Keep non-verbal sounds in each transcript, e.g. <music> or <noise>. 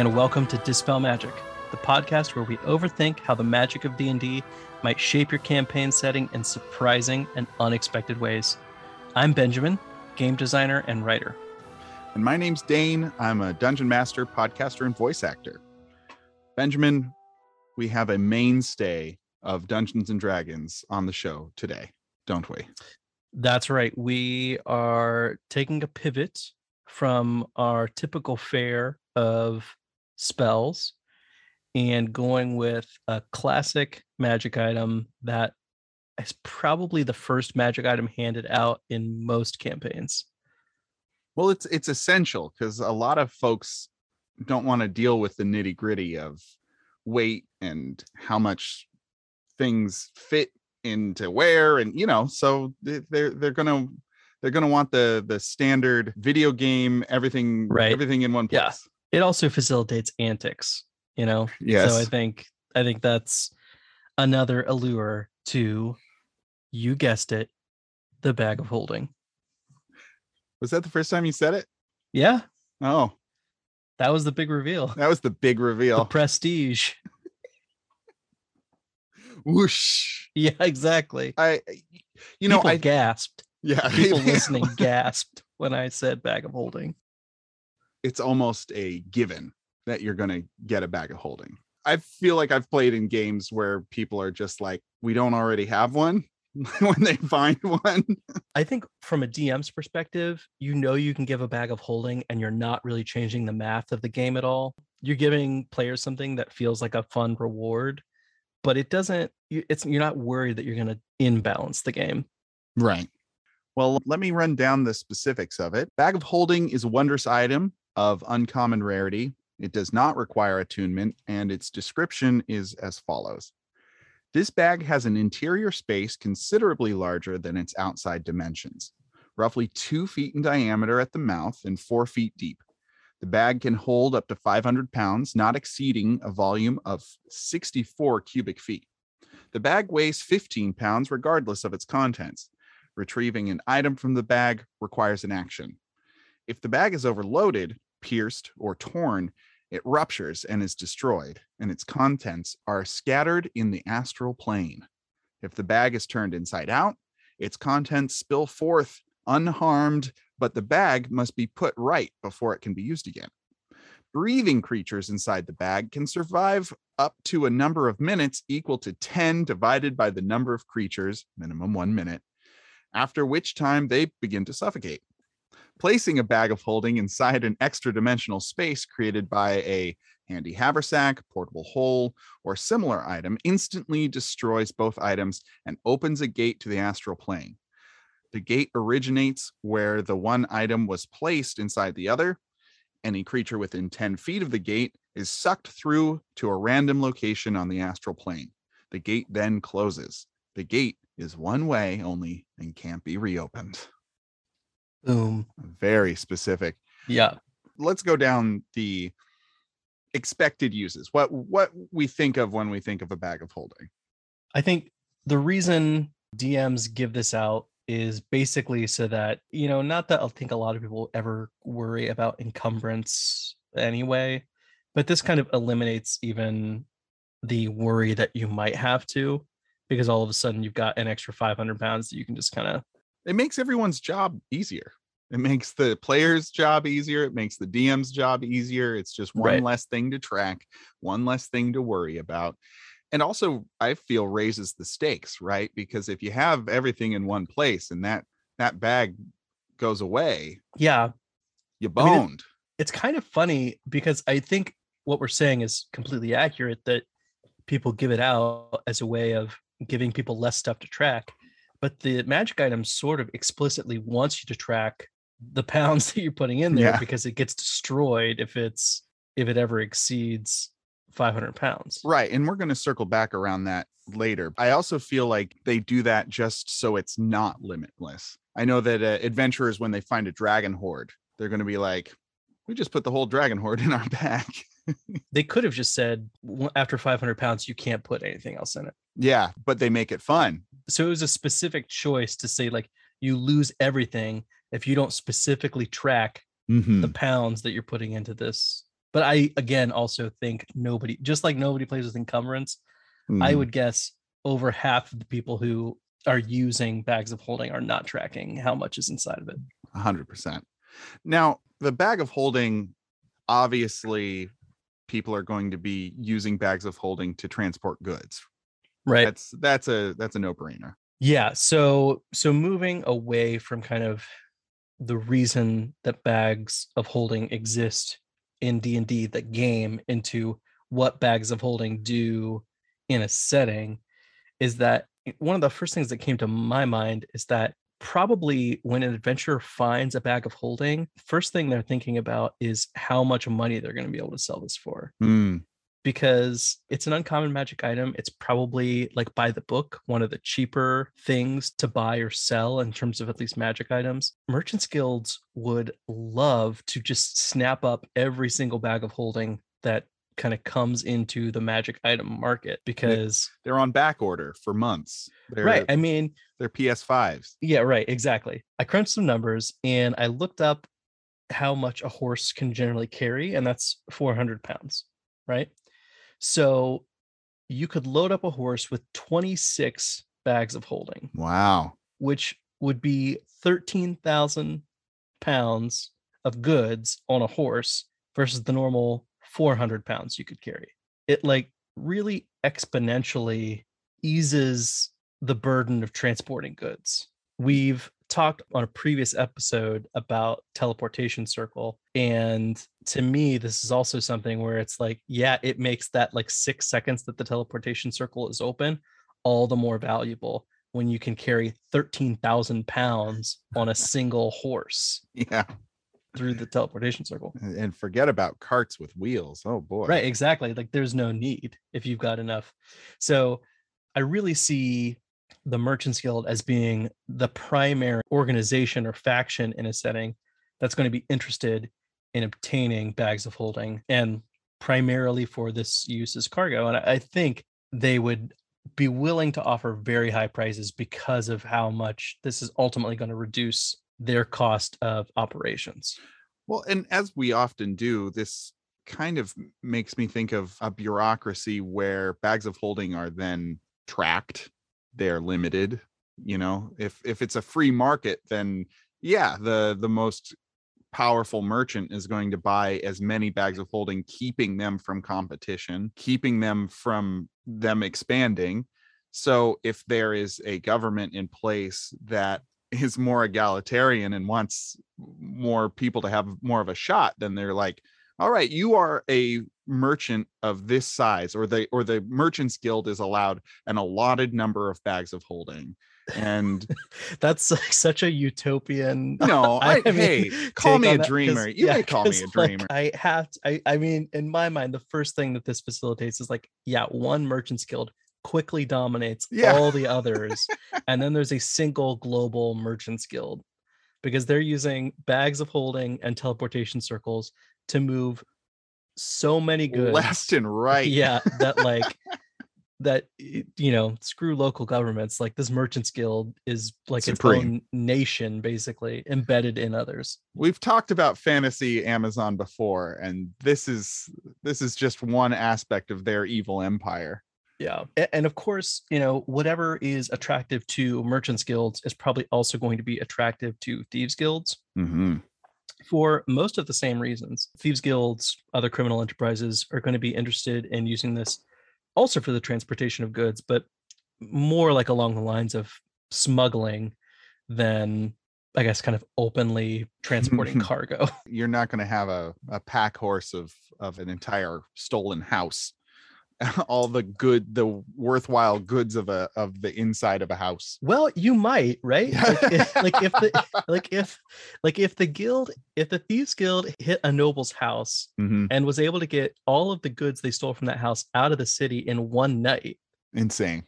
and welcome to Dispel Magic, the podcast where we overthink how the magic of D&D might shape your campaign setting in surprising and unexpected ways. I'm Benjamin, game designer and writer. And my name's Dane. I'm a dungeon master, podcaster, and voice actor. Benjamin, we have a mainstay of Dungeons and Dragons on the show today, don't we? That's right. We are taking a pivot from our typical fare of spells and going with a classic magic item that is probably the first magic item handed out in most campaigns. Well, it's it's essential because a lot of folks don't want to deal with the nitty gritty of weight and how much things fit into where, and you know, so they're they're gonna they're gonna want the the standard video game everything right everything in one place. Yeah it also facilitates antics you know? Yes so i think i think that's another allure to you guessed it the bag of holding. Was that the first time you said it? Yeah. Oh. That was the big reveal. That was the big reveal. the prestige. <laughs> Whoosh. Yeah exactly. I you know people i gasped. Yeah. People <laughs> listening gasped when i said bag of holding it's almost a given that you're going to get a bag of holding. I feel like I've played in games where people are just like, we don't already have one <laughs> when they find one. I think from a DM's perspective, you know you can give a bag of holding and you're not really changing the math of the game at all. You're giving players something that feels like a fun reward, but it doesn't it's you're not worried that you're going to imbalance the game. Right. Well, let me run down the specifics of it. Bag of holding is a wondrous item of uncommon rarity. It does not require attunement, and its description is as follows. This bag has an interior space considerably larger than its outside dimensions, roughly two feet in diameter at the mouth and four feet deep. The bag can hold up to 500 pounds, not exceeding a volume of 64 cubic feet. The bag weighs 15 pounds regardless of its contents. Retrieving an item from the bag requires an action. If the bag is overloaded, pierced, or torn, it ruptures and is destroyed, and its contents are scattered in the astral plane. If the bag is turned inside out, its contents spill forth unharmed, but the bag must be put right before it can be used again. Breathing creatures inside the bag can survive up to a number of minutes equal to 10 divided by the number of creatures, minimum one minute, after which time they begin to suffocate placing a bag of holding inside an extra dimensional space created by a handy haversack, portable hole, or similar item instantly destroys both items and opens a gate to the astral plane. The gate originates where the one item was placed inside the other. Any creature within 10 feet of the gate is sucked through to a random location on the astral plane. The gate then closes. The gate is one way only and can't be reopened. Boom. Very specific. Yeah. Let's go down the expected uses. What what we think of when we think of a bag of holding. I think the reason DMs give this out is basically so that, you know, not that I think a lot of people ever worry about encumbrance anyway, but this kind of eliminates even the worry that you might have to because all of a sudden you've got an extra 500 pounds that you can just kind of it makes everyone's job easier. It makes the player's job easier. It makes the DM's job easier. It's just one Right. less thing to track, one less thing to worry about. And also, I feel raises the stakes, right? Because if you have everything in one place and that that bag goes away, yeah you I mean, it- boned. it's kind of funny because I think what we're saying is completely accurate that people give it out as a way of giving people less stuff to track. But the magic item sort of explicitly wants you to track the pounds <laughs> that you're putting in there Yeah. because it gets destroyed if it's if it ever exceeds 500 pounds. Right. And we're going to circle back around that later. I also feel like they do that just so it's not limitless. I know that uh, adventurers, when they find a dragon hoard, they're going to be like, we just put the whole dragon hoard in our <laughs> bag. They could have just said after 500 pounds you can't put anything else in it. yeah. But they make it fun. So it was a specific choice to say like you lose everything if you don't specifically track Mhm. the pounds that you're putting into this But I again also think nobody, just like nobody plays with encumbrance, I Mhm. would guess over half of the people who are using bags of holding are not tracking how much is inside of it. Hundred percent. Now, the bag of holding, obviously, people are going to be using bags of holding to transport goods. Right. That's that's a that's a no-brainer. Yeah. So so moving away from kind of the reason that bags of holding exist in D&D the game into what bags of holding do in a setting is that eh, one of the first things that came to my mind is that probably when an adventurer finds a bag of holding first thing they're thinking about is how much money they're going to be able to sell this for Mm, because it's an uncommon magic item. It's probably like by the book, one of the cheaper things to buy or sell in terms of at least magic items. Merchants guilds would love to just snap up every single bag of holding that kind of comes into the magic item market because they're on back order for months. They're, right i mean they're PS5s. yeah right exactly i crunched some numbers and i looked up how much a horse can generally carry and that's 400 pounds right so you could load up a horse with 26 bags of holding Wow. which would be 13,000 pounds of goods on a horse versus the normal 400 pounds you could carry. It like really exponentially eases the burden of transporting goods. Mm. We've talked on a previous episode about teleportation circle and to me this is also something where it's like yeah it makes that like 6 seconds that the teleportation circle is open all the more valuable when you can carry 13,000 pounds on a <laughs> single horse Yeah. through the teleportation circle. And and forget about carts with wheels. Oh boy. Right, exactly. Like there's no need if you've got enough. So I really see the Merchants Guild as being the primary organization or faction in a setting that's going to be interested in obtaining bags of holding and primarily for this use as cargo. And I think they would be willing to offer very high prices because of how much this is ultimately going to reduce their cost of operations. Well, and as we often do, this kind of makes me think of a bureaucracy where bags of holding are then tracked, they're limited. You know, if if it's a free market, then yeah, the the most powerful merchant is going to buy as many bags of holding, keeping them from competition, keeping them from them expanding. So if there is a government in place that <laughs> is more egalitarian and wants more people to have more of a shot, then they're like, all right, you are a merchant of this size, or the or the merchants guild is allowed an allotted number of bags of holding. And <laughs> That's like such a utopian <laughs> no, I, I mean, hey, call me a dreamer. You yeah, may call me a like, dreamer. I have to, I, I mean, in my mind, the first thing that this facilitates is like, yeah, one merchants guild quickly dominates Yeah. all the <laughs> others. and then there's a single global merchants guild because they're using bags of holding and teleportation circles to move so many goods Left and right. yeah that like <laughs> that you know screw local governments like this merchants guild is like Supreme. its own nation basically embedded in others We've talked about fantasy Amazon before, and this is this is just one aspect of their evil empire. yeah and of course you know whatever is attractive to merchants guilds is probably also going to be attractive to thieves guilds Mm-hmm. For most of the same reasons. Thieves guilds, other criminal enterprises are going to be interested in using this also for the transportation of goods, but more like along the lines of smuggling than I guess kind of openly transporting <laughs> cargo. You're not going to have a, a pack horse of of an entire stolen house. <laughs> All the good, the worthwhile goods of a of the inside of a house. Well, you might, right? Like if, like if the <laughs> like if like if the guild if the thieves guild hit a noble's house Mhm. and was able to get all of the goods they stole from that house out of the city in one night, Insane.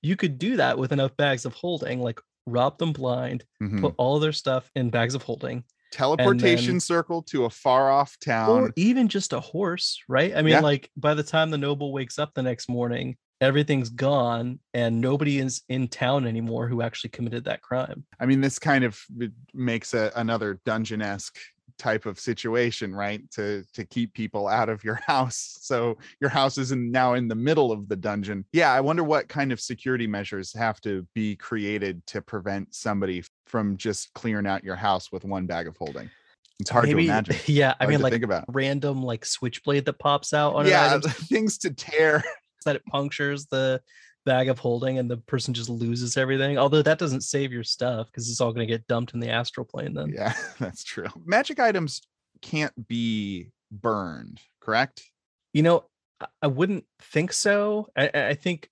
you could do that with enough bags of holding, like rob them blind, Mhm. put all their stuff in bags of holding, Teleportation then- circle to a far off town. or even just a horse, right? I mean, Yeah. like by the time the noble wakes up the next morning, everything's gone and nobody is in town anymore who actually committed that crime. I mean, this kind of uh, makes a, another dungeon esque type of situation, right? To to keep people out of your <laughs> house. So your house isn't now in the middle of the dungeon. Yeah, I wonder what kind of security measures have to be created to prevent somebody from just clearing out your house with one bag of holding. It's hard Maybe, to imagine. <laughs> Yeah, I mean, like think about. random like switchblade that pops out on Yeah, <laughs> things to tear. that it punctures the bag of holding and the person just loses everything. Although that doesn't save your stuff because it's all going to get dumped in the astral plane then. Yeah, <laughs> that's true. Magic items can't be burned, correct? You know, I- wouldn't think so. I, I I think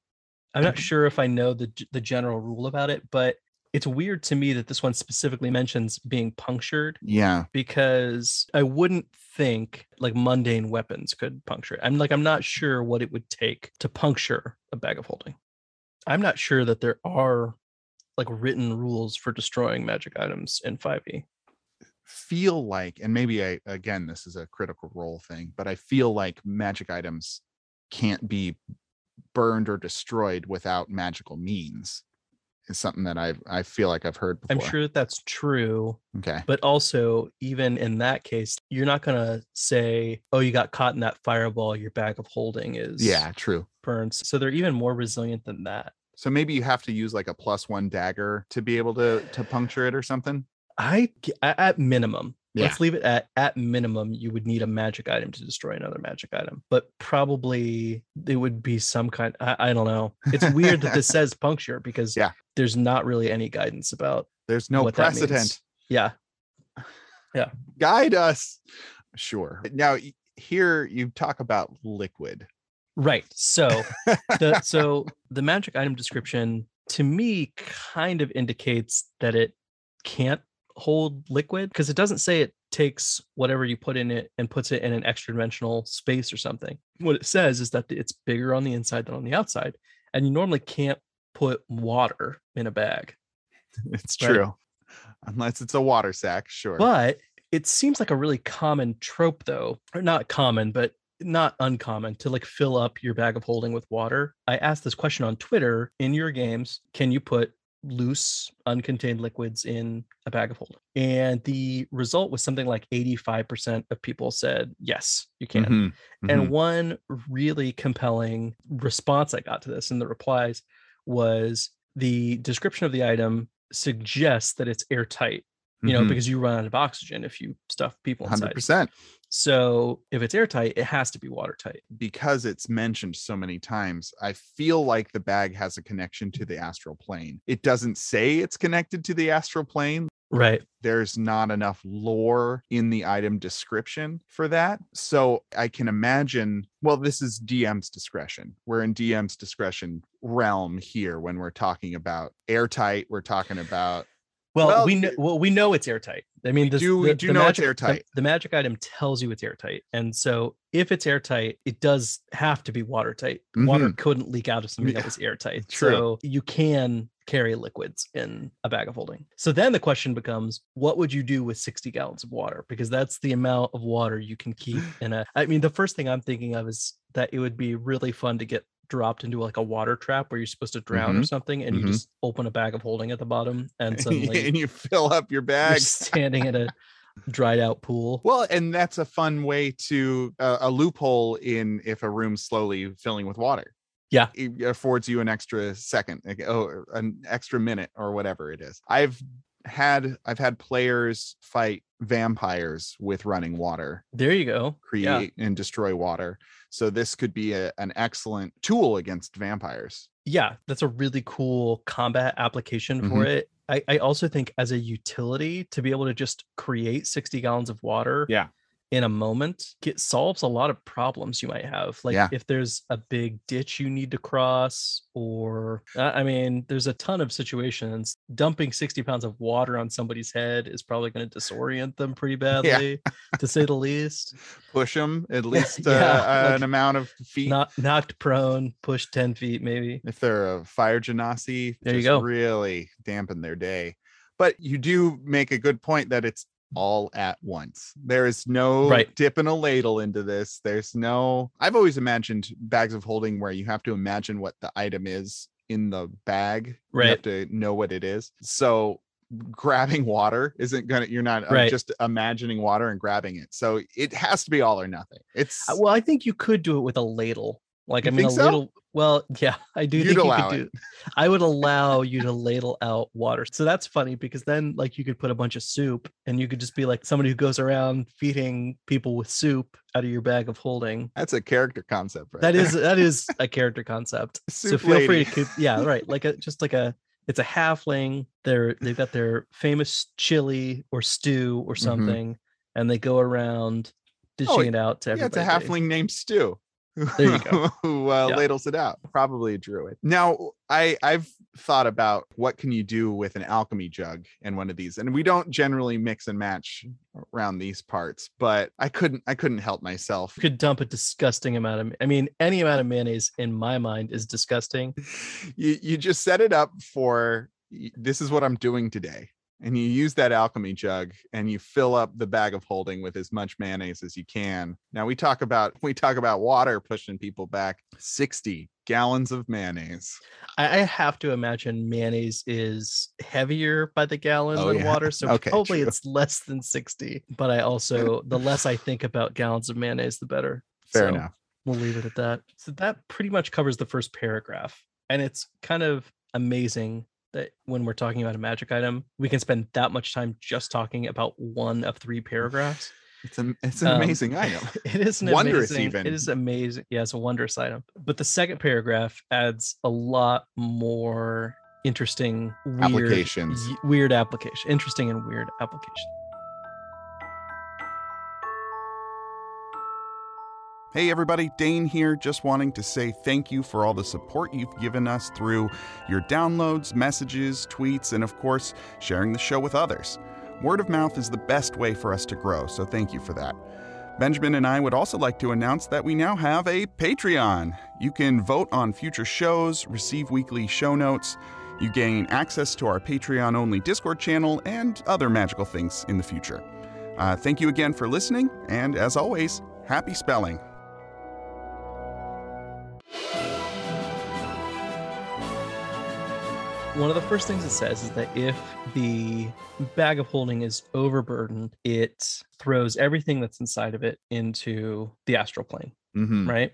I'm not sure if I know the the general rule about it, but it's weird to me that this one specifically mentions being punctured Yeah. because I wouldn't think like mundane weapons could puncture it. I'm like I'm not sure what it would take to puncture a bag of holding. I'm not sure that there are like written rules for destroying magic items in E. 5e. Feel like, and maybe I again, this is a critical role thing, but I feel like magic items can't be burned or destroyed without magical means. Is something that I I feel like I've heard I'm sure that that's true, Okay. but also even in that case, you're not gonna say, "Oh, you got caught in that fireball. Your bag of holding is Yeah, true. burns." So they're even more resilient than that. So maybe you have to use like a plus one dagger to be able to to puncture it or something. I at minimum, Yeah. let's leave it at at minimum. You would need a magic item to destroy another magic item, but probably it would be some kind. I, I don't know. It's weird that this <laughs> says puncture because Yeah. there's not really any guidance about There's no what that means. precedent. Yeah, <sighs> Yeah. Guide us. Sure. Now here you talk about liquid. right. So the <laughs> so the magic item description to me kind of indicates that it can't hold liquid because it doesn't say it takes whatever you put in it and puts it in an extra dimensional space or something. What it says is that it's bigger on the inside than on the outside, and you normally can't put water in a bag. <laughs> It's Right. true. Unless it's a water sack, sure. But it seems like a really common trope, though, or not common, but not uncommon to like fill up your bag of holding with water. I asked this question on Twitter in your games can you put loose, uncontained liquids in a bag of holding? And the result was something like 85% of people said, yes, you can. Mhm, And mhm. one really compelling response I got to this in the replies was the description of the item suggests that it's airtight, you know, Mhm. because you run out of oxygen if you stuff people inside. 100% So if it's airtight, it has to be watertight. because it's mentioned so many times. I feel like the bag has a connection to the astral plane. It doesn't say it's connected to the astral plane. Right. There's not enough lore in the item description for that. So I can imagine, well, this is DM's discretion. We're in DM's discretion realm here when we're talking about airtight. We're talking about Well, Well, we know well, we know it's airtight. I mean, We this, do- we the- do the know it's magic, the- airtight. The, magic item tells you it's airtight, and so if it's airtight, it does have to be watertight. Mm-hmm. Water couldn't leak out of something Yeah, that was airtight. true. So you can carry liquids in a bag of holding. So then the question becomes, what would you do with 60 gallons of water? Because that's the amount of water you can keep in a. I mean, the first thing I'm thinking of is that it would be really fun to get dropped into like a water trap where you're supposed to drown or Mhm, something and mhm. you just open a bag of holding at the bottom and <laughs> suddenly and you fill up your bag. standing in a <laughs> dried out pool. Well, and that's a fun way to uh, a loophole in if a room's slowly filling with water. Yeah. it affords you an extra second, like, oh, an extra minute or whatever it is. I've had I've had players fight vampires with running water, There you go. Yeah. create and destroy water. So this could be a, an excellent tool against vampires. Yeah, that's a really cool combat application Mm-hmm. for it. I, I also think as a utility to be able to just create 60 gallons of water Yeah. In a moment it solves a lot of problems you might have. Like Yeah. if there's a big ditch you need to cross, or I mean, there's a ton of situations. Dumping 60 pounds of water on somebody's head is probably going to disorient them pretty <laughs> badly, to say the least. Push them at <laughs> least uh, like an amount of feet. Not knocked prone, push 10 feet maybe. if they're a fire genasi, There you go. really dampen their day. But you do make a good point that it's all at once. There is no Right. dipping a ladle into this. There's no. I've always imagined bags of holding where you have to imagine what the item is in the bag. Right. You have to know what it is. So grabbing water isn't gonna. You're not uh, just imagining water and grabbing it. So it has to be all or nothing. It's Uh, Well, I think you could do it with a ladle. Like I mean, a so? ladle. Well, yeah, <laughs> I do You'd think you allow could do. I would <laughs> allow you to ladle out water. So that's funny because then, like, you could put a bunch of soup, and you could just be like somebody who goes around feeding people with soup out of your bag of holding. that's a character concept. Right That there. is that is a character concept. <laughs> so feel free to keep. Yeah, right. Like a just like a. It's a halfling. They're they've got their famous chili or stew or Mhm. something, and they go around dishing Oh, it out to Yeah, it's a halfling named Stu. There you go. <laughs> who uh, Yeah. ladles it out? Probably a druid. Now, I I've thought about what can you do with an alchemy jug and one of these, and we don't generally mix and match around these parts, but I couldn't I couldn't help myself. You could dump a disgusting amount of. I mean, any amount of mayonnaise in my mind is disgusting. <laughs> you you just set it up for this is what I'm doing today. And you use that alchemy jug and you fill up the bag of holding with as much mayonnaise as you can. Now we talk about we talk about water pushing people back 60 gallons of mayonnaise. I, have to imagine mayonnaise is heavier by the gallon Oh, than yeah. water, so <laughs> Okay, probably true. it's less than sixty. But I also, the less I think about gallons of mayonnaise, the better. Fair So enough. We'll leave it at that. So that pretty much covers the first paragraph, and it's kind of amazing that when we're talking about a magic item, we can spend that much time just talking about one of three paragraphs. It's an it's an Um, amazing item. <laughs> It is an Wondrous amazing, even. It is amazing. Yeah, it's a wondrous item. But the second paragraph adds a lot more interesting weird, Applications. Weird application. Interesting and weird application. Hey everybody, Dane here, just wanting to say thank you for all the support you've given us through your downloads, messages, tweets, and of course, sharing the show with others. Word of mouth is the best way for us to grow, so thank you for that. Benjamin and I would also like to announce that we now have a Patreon. You can vote on future shows, receive weekly show notes, you gain access to our Patreon only Discord channel, and other magical things in the future. Uh, thank you again for listening, and as always, happy spelling. One of the first things it says is that if the bag of holding is overburdened, it throws everything that's inside of it into the astral plane. Mhm. right?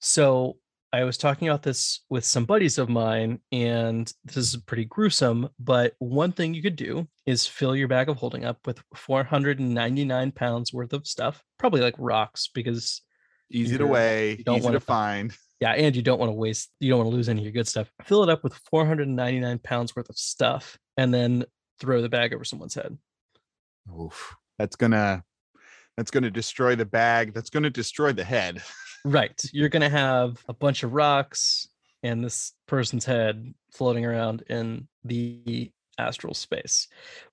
So I was talking about this with some buddies of mine, and this is pretty gruesome. But one thing you could do is fill your bag of holding up with 499 pounds worth of stuff, probably like rocks, because Easy to weigh, easy to find. Yeah, and you don't want to waste, you don't want to lose any of your good stuff. Fill it up with 499 pounds worth of stuff, and then throw the bag over someone's head. Oof. That's gonna that's gonna destroy the bag. That's gonna destroy the head. Right. <laughs> You're to have a bunch of rocks and this person's head floating around in the astral space.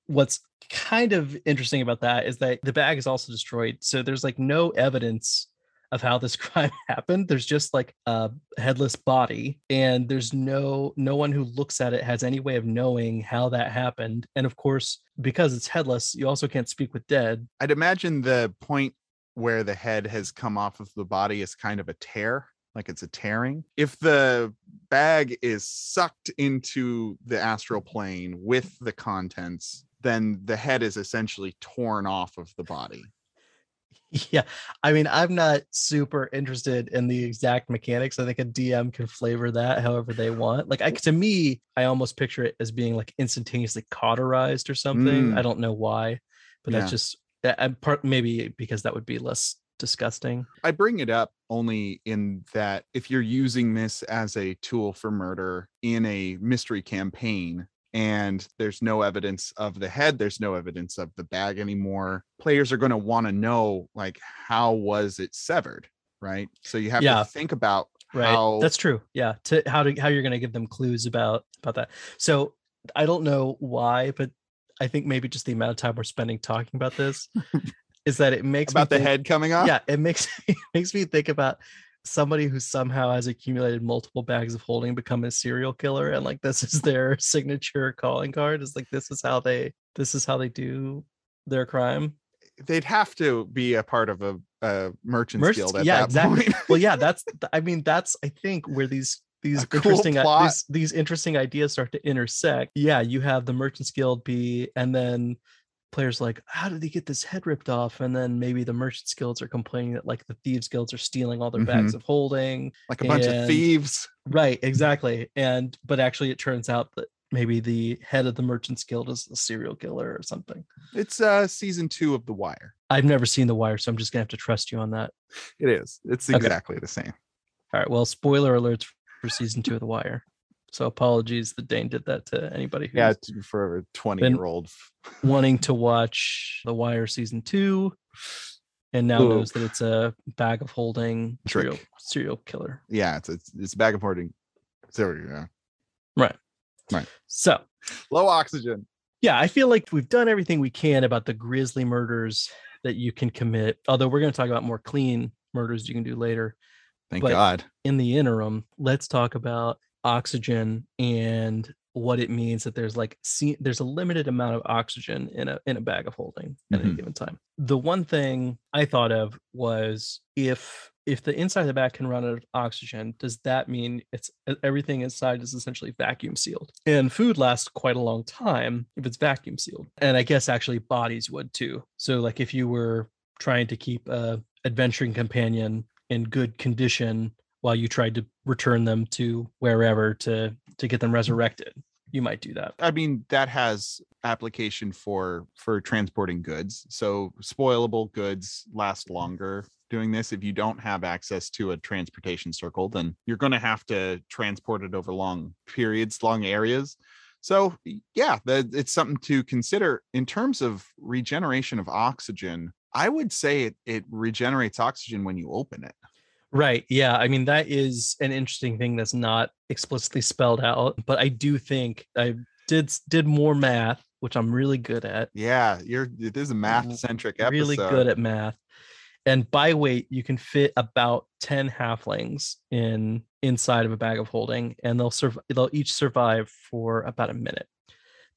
What's kind of interesting about that is that the bag is also destroyed. So there's like no evidence of how this <laughs> crime happened. There's just like a headless body and there's no no one who looks at it has any way of knowing how that happened. And of course, because it's headless, you also can't speak with dead. I'd imagine the point where the head has come off of the body is kind of a tear, like it's a tearing. If the bag is sucked into the astral plane with the contents, then the head is essentially torn off of the body. Yeah, I mean, I'm not super interested in the exact mechanics. I think a DM can flavor that however they want. Like, I, to me, I almost picture it as being like instantaneously cauterized or something. I Mm. don't know why, but Yeah. that's just that I'm part maybe because that would be less disgusting. I bring it up only in that if you're using this as a tool for murder in a mystery campaign and there's no evidence of the head, there's no evidence of the bag anymore, players are going to want to know like how was it severed, right? So you have Yeah. to think about Right. how That's true. Yeah. To how to how you're gonna give them clues about about that. So I don't know why, but I think maybe just the amount of time we're spending talking about this <laughs> is that it makes me about the think- head coming off. yeah it makes <laughs> it makes me think about somebody who somehow has accumulated multiple bags of holding become a serial killer and like this is <laughs> their signature calling card is like this is how they this is how they do their crime They'd have to be a part of a, a merchant's Merchants- guild at yeah, that exactly. point. well yeah <laughs> that's i mean that's i think where these these A interesting i- plot. these, these interesting ideas start to intersect. Yeah, you have the Merchants Guild be, and then players like, how did he get this head ripped off? And then maybe the Merchants Guilds are complaining that like the Thieves Guilds are stealing all their bags of holding. Like a bunch of thieves. Right, exactly. And but actually, it turns out that maybe the head of the Merchants Guild is a serial killer or something. It's uh season two of The Wire. I've never seen The Wire, so I'm just gonna have to trust you on that. It is. It's Okay. exactly the same. All right. Well, spoiler alerts for season two of The Wire. So apologies that Dane did that to anybody who's Yeah, for a 20 year old. wanting to <laughs> watch The Wire season two, and now Ooh. knows that it's a bag of holding Trick. serial, serial killer. Yeah, it's it's, it's a bag of hoarding. So yeah. Right. Right. So Low oxygen. yeah, I feel like we've done everything we can about the grisly murders that you can commit. Although we're going to talk about more clean murders you can do later. Thank But- God. In the interim, let's talk about oxygen and what it means that there's like see, there's a limited amount of oxygen in a in a bag of holding at any Mhm. given time. The one thing I thought of was if if the inside of the bag can run out of oxygen, does that mean it's everything inside is essentially vacuum sealed? And food lasts quite a long time if it's vacuum sealed. And I guess actually bodies would too. So like if you were trying to keep a adventuring companion in good condition while you tried to return them to wherever to to get them mm. resurrected, you might do that. I mean, that has application for for transporting goods. So spoilable goods last mm. longer doing this. If you don't have access to a transportation circle, then you're going to have to transport it over long periods, long areas. So yeah, that it's something to consider in terms of regeneration of oxygen. I would say it it regenerates oxygen when you open it. Right. Yeah. I mean, that is an interesting thing that's not explicitly spelled out, but I do think I did did more math, which I'm really good at. Yeah, you're it is a math mm, centric episode. Really good at math. And by weight, you can fit about 10 halflings in inside of a bag of holding, and they'll survive they'll each survive for about a minute.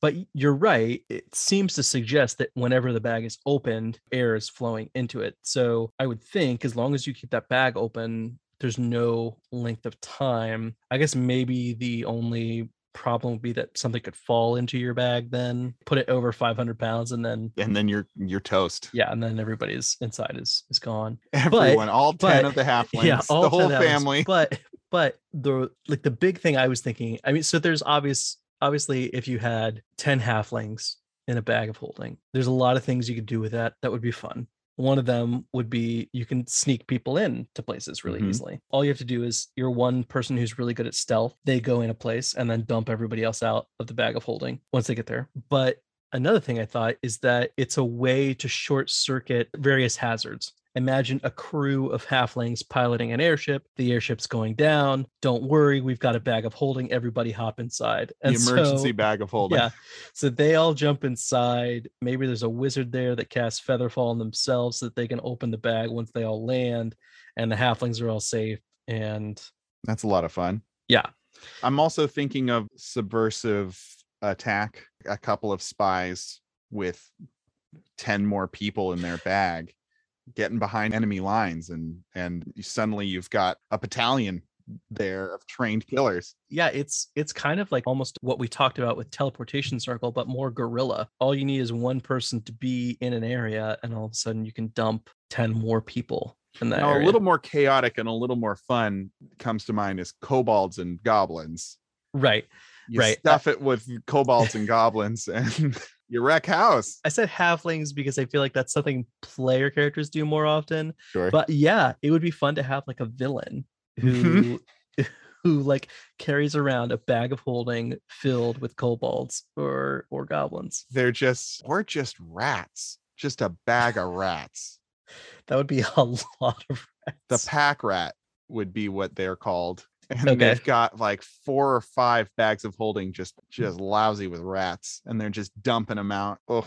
But you're right. It seems to suggest that whenever the bag is opened, air is flowing into it. So I would think as long as you keep that bag open, there's no length of time. I guess maybe the only problem would be that something could fall into your bag, then put it over 500 pounds, and then and then you're you're toast. yeah, and then everybody's inside is is gone. Everyone, all 10 but- of the <laughs> halflings, yeah, all the whole 10 halflings. family. But but the like the big thing I was thinking, I mean, so there's obvious obviously if you had 10 halflings in a bag of holding, there's a lot of things you could do with that that would be fun. One of them would be you can sneak people in to places really Mhm. easily. All you have to do is you're one person who's really good at stealth. They go in a place and then dump everybody else out of the bag of holding once they get there. But another thing I thought is that it's a way to short circuit various hazards. Imagine a crew of halflings piloting an airship. The airship's going down. Don't worry, we've got a bag of holding. Everybody hop inside. And the emergency so- bag of holding. yeah. So they all jump inside. Maybe there's a wizard there that casts Featherfall on themselves so that they can open the bag once they all land, and the halflings are all safe. And That's a lot of fun. yeah, I'm also thinking of subversive attack, a couple of spies with 10 more people in their bag getting behind enemy lines and and suddenly you've got a battalion there of trained killers. yeah, it's it's kind of like almost what we talked about with teleportation circle, but more guerrilla. All you need is one person to be in an area, and all of a sudden you can dump ten more people in that Now, a little more chaotic and a little more fun comes to mind is kobolds and goblins. right. You Right. stuff it with kobolds and goblins <laughs> and you wreck house. I said halflings because I feel like that's something player characters do more often. Sure. But yeah, it would be fun to have like a villain mm-hmm. who <laughs> who like carries around a bag of holding filled with kobolds or or goblins. They're just or just rats. Just a bag of rats. <laughs> That would be a <laughs> lot of rats. The pack rat would be what they're called. And Okay. they've got like four or five bags of holding just mm. just lousy with rats and they're just dumping them out. Oh,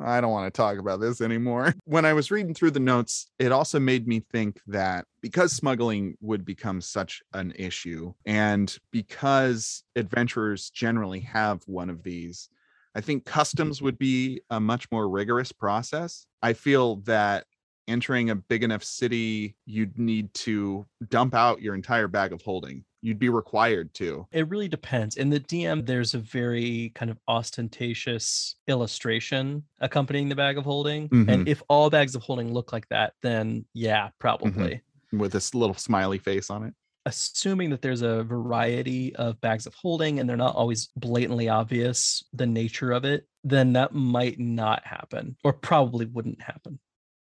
I don't want to talk about this anymore. <laughs> When I was reading through the notes, it also made me think that because smuggling would become such an issue and because adventurers generally have one of these, I think customs would be a much more rigorous process. I feel that entering a big enough city, you'd need to dump out your entire bag of holding you'd be required to. It really depends. In the DM, there's a very kind of ostentatious illustration accompanying the bag of holding. Mhm. And if all bags of holding look like that, then yeah, probably. with this little smiley face on it. Assuming that there's a variety of bags of holding and they're not always blatantly obvious the nature of it, then that might not happen or probably wouldn't happen.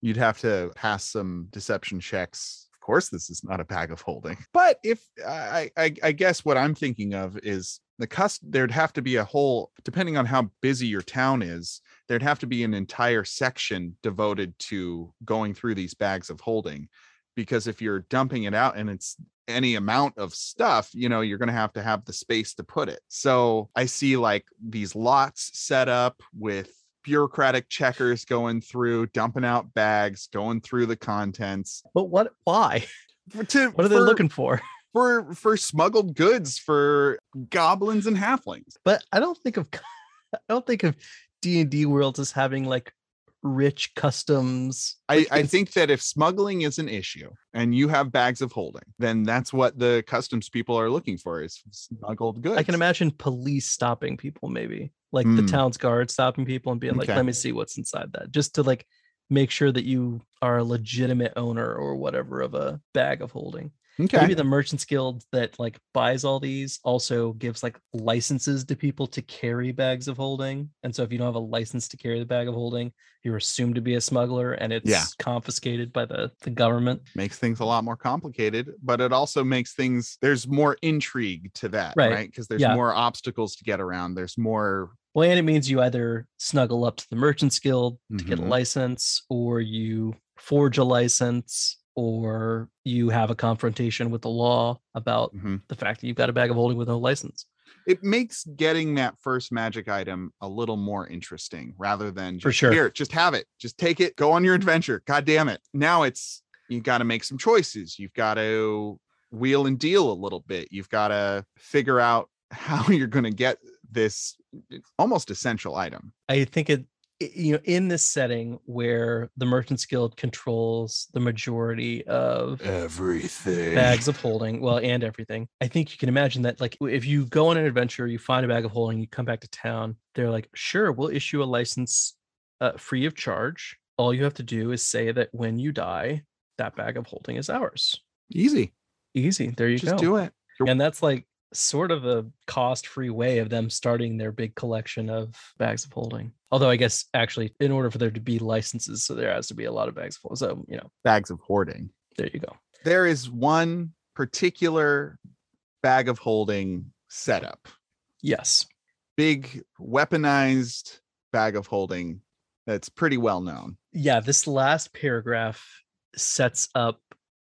You'd have to pass some deception checks. Of course, this is not a bag of holding. <laughs> But if I, I, I guess what I'm thinking of is the cust, there'd have to be a whole, depending on how busy your town is, there'd have to be an entire section devoted to going through these bags of holding. Because if you're dumping it out and it's any amount of stuff, you know, you're going to have to have the space to put it. So I see like these lots set up with bureaucratic checkers going through, dumping out bags, going through the contents. But what why? For, to, What are they for- looking for? for for smuggled goods for goblins and halflings? But I don't think of <laughs> I don't think of D&D worlds as having like rich customs. I, I think that if smuggling is an issue and you have bags of holding, then that's what the customs people are looking for is smuggled goods. I can imagine police stopping people, maybe like the Mm. town's guard stopping people and being like, "Let me see what's inside that," just to like make sure that you are a legitimate owner or whatever of a bag of holding. Okay. Maybe the Merchants Guild that like buys all these also gives like licenses to people to carry bags of holding. And so if you don't have a license to carry the bag of holding, you're assumed to be a smuggler and it's Yeah. confiscated by the, the government. makes things a lot more complicated, but it also makes things there's more intrigue to that, Right. right? Because there's Yeah. more obstacles to get around. There's more Well, and it means you either snuggle up to the Merchants Guild to get a Mhm. license, or you forge a license, or you have a confrontation with the law about Mhm. the fact that you've got a bag of holding with no license. it makes getting that first magic item a little more interesting rather than For just, sure. here, just have it, just take it, go on your adventure. God damn it. Now it's you've got to make some choices. You've got to wheel and deal a little bit. You've got to figure out <laughs> how you're going to get this almost essential item. I think it, you know, in this setting where the Merchants Guild controls the majority of Everything. bags of holding, well, and everything, I think you can imagine that, like, if you go on an adventure, you find a bag of holding, you come back to town, they're like, sure, we'll issue a license uh, free of charge. All you have to do is say that when you die, that bag of holding is ours. Easy. Easy. There you Just go. do it. And that's like sort of a cost free way of them starting their big collection of bags of holding. Although I guess actually, in order for there to be licenses, so there has to be a lot of bags of holding. So, you know, Bags of hoarding. there you go. there is one particular bag of holding setup Yes. big weaponized bag of holding that's pretty well known Yeah. This last paragraph sets up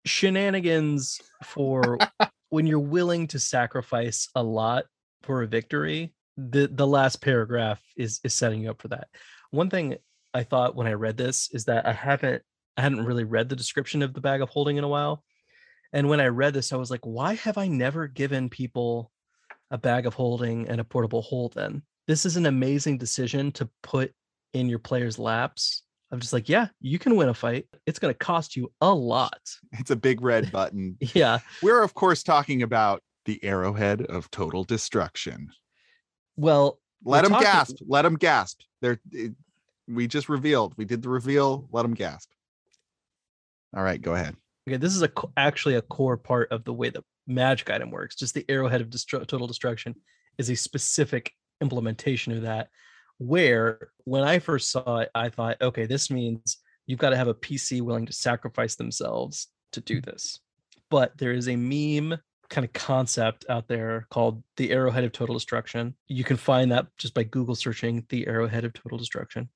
shenanigans for <laughs> when you're willing to sacrifice a lot for a victory. The the last paragraph is is setting you up for that. One thing I thought when I read this is that I haven't I hadn't really read the description of the bag of holding in a while. And when I read this, I was like, why have I never given people a bag of holding and a portable hole then? This is an amazing decision to put in your players' laps. I'm just like, yeah, you can win a fight. It's going to cost you a lot. it's a big red <laughs> button Yeah. we're of course talking about the arrowhead of total destruction Well, let them talking- gasp let them gasp they're it- we just revealed we did the reveal let them gasp all right go ahead okay, this is a actually a core part of the way the magic item works. Just the arrowhead of destru- total destruction is a specific implementation of that. Where when I first saw it, I thought, okay, this means you've got to have a PC willing to sacrifice themselves to do mm. this. But there is a meme kind of concept out there called the arrowhead of total destruction. You can find that just by Google searching the arrowhead of total destruction.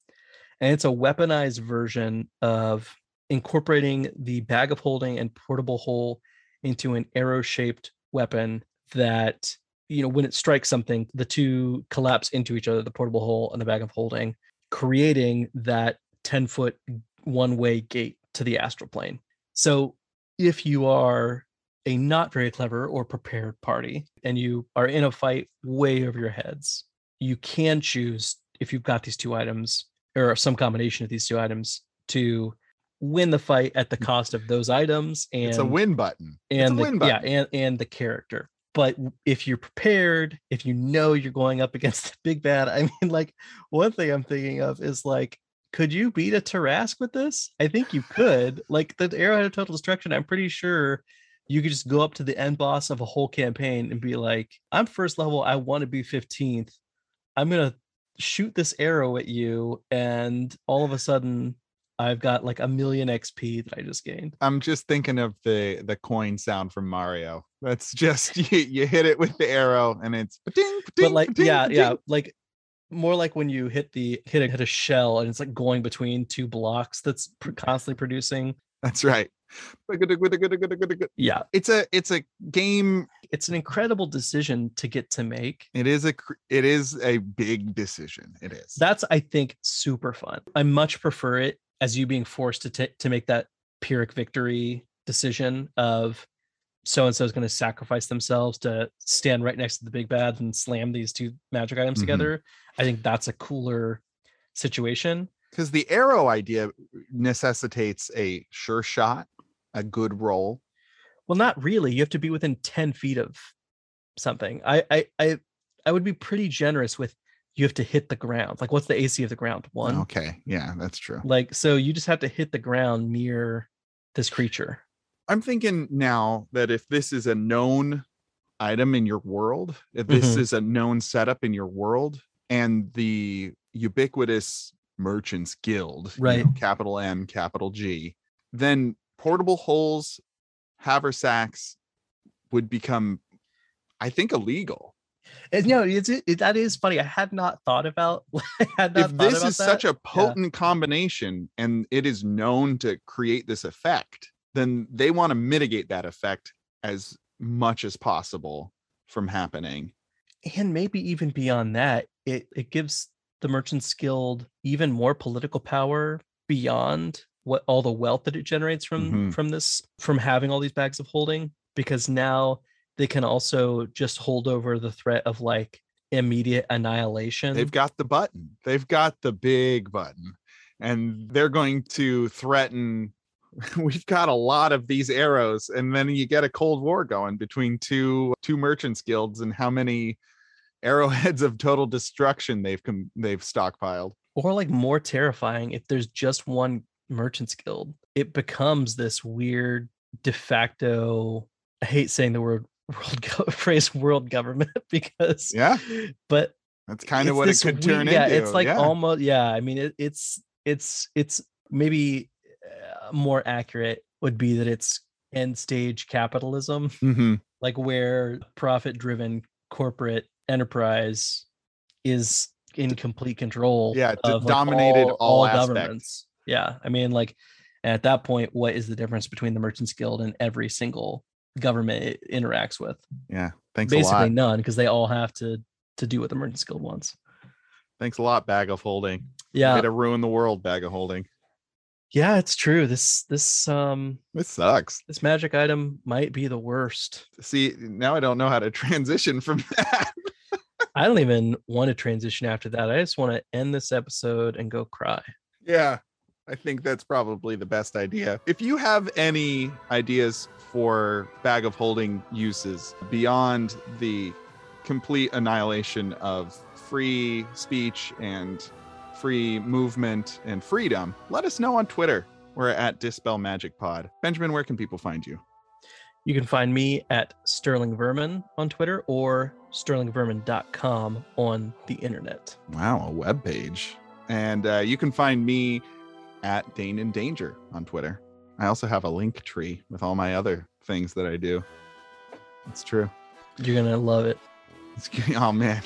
And it's a weaponized version of incorporating the bag of holding and portable hole into an arrow shaped weapon that you know when it strikes something the two collapse into each other the portable hole and the bag of holding creating that 10 foot one way gate to the astral plane. So if you are a not very clever or prepared party and you are in a fight way over your heads you can choose if you've got these two items or some combination of these two items to win the fight at the mm. cost of those items and it's a win button. It's a and the, win yeah and and the character but if you're prepared, if you know you're going up <laughs> against the big bad, I mean, like one thing I'm thinking of is like, could you beat a Tarrasque with this? I think you could. Like the Arrowhead of Total Destruction, I'm pretty sure you could just go up to the end boss of a whole campaign and be like, I'm first level, I want to be 15th. I'm gonna shoot this arrow at you, and all of a sudden I've got like a million XP that I just gained. I'm just thinking of the the coin sound from Mario. That's just <laughs> you, you hit it with the arrow and it's ba-ding, but ba-ding, like ba-ding, yeah yeah like more like when you hit the hit a, hit a shell and it's like going between two blocks that's pr- constantly producing That's right. yeah It's a it's a game. it's an incredible decision to get to make It is a it is a big decision. It is. that's i think super fun i much prefer it as you being forced to ta- to make that pyrrhic victory decision of so and so is going to sacrifice themselves to stand right next to the big bad and slam these two magic items Mhm. together i think that's a cooler situation because the arrow idea necessitates a sure shot, a good roll. Well, not really. You have to be within 10 feet of something. I I I, I would be pretty generous with you have to hit the ground. Like what's the AC of the ground? One. Okay, yeah, that's true. Like so you just have to hit the ground near this creature. I'm thinking now that if this is a known item in your world, if this Mhm. is a known setup in your world, and the ubiquitous merchants guild, you Right. know, capital M, capital G, then portable holes, haversacks would become, I think, illegal. And you know, it's it, that is funny. I had not thought about <laughs> had not if thought this about is such a potent combination and it is known to create this effect, then they want to mitigate that effect as much as possible from happening. and maybe even beyond that, it it gives the Merchants Guild even more political power beyond what all the wealth that it generates from Mhm. from this from having all these bags of holding because now they can also just hold over the threat of like immediate annihilation. They've got the button. They've got the big button. And they're going to threaten <laughs> we've got a lot of these arrows and then you get a cold war going between two two merchants guilds and how many arrowheads of total destruction they've com- they've stockpiled. or like more terrifying if there's just one merchants guild it becomes this weird de facto i hate saying the word world go- <laughs> phrase world government <laughs> because Yeah. but That's kind of what it could weird- turn yeah into. it's like yeah. almost yeah i mean it, it's it's it's maybe uh, more accurate would be that it's end stage capitalism Mhm. like where profit driven corporate enterprise is in complete control Yeah, of like, dominated all aspects. yeah i mean like at that point what is the difference between the merchants guild and every single government interacts with Yeah. Thanks a basically none because they all have to to do what the merchants guild wants Thanks a lot, bag of holding. yeah Way to ruin the world, bag of holding. yeah it's true this this um This sucks. this magic item might be the worst See, now I don't know how to transition from <laughs> that. i don't even want to transition after that i just want to end this episode and go cry Yeah, I think that's probably the best idea. If you have any ideas for bag of holding uses beyond the complete annihilation of free speech and free movement and freedom, let us know on Twitter. We're at Dispel Magic Pod. Benjamin, where can people find you? You can find me at Sterling Vermin on Twitter or sterlingvermin.com on the internet. Wow, a web page. And uh, you can find me at Dane in Danger on Twitter. I also have a link tree with all my other things that I do. It's true. You're going to love it. It's, <laughs> oh man,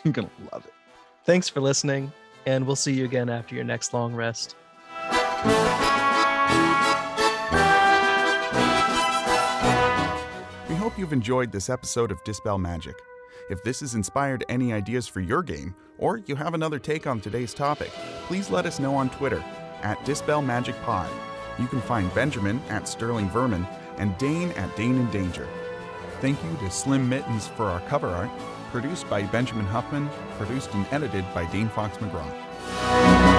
<laughs> I'm gonna love it. Thanks for listening, and we'll see you again after your next long rest. We hope you've enjoyed this episode of Dispel Magic. If this has inspired any ideas for your game, or you have another take on today's topic, please let us know on Twitter at Dispel Magic Pod. You can find Benjamin at Sterling Vermin and Dane at Dane in Danger. Thank you to Slim Mittens for our cover art, produced by Benjamin Huffman, produced and edited by Dane Fox McGraw.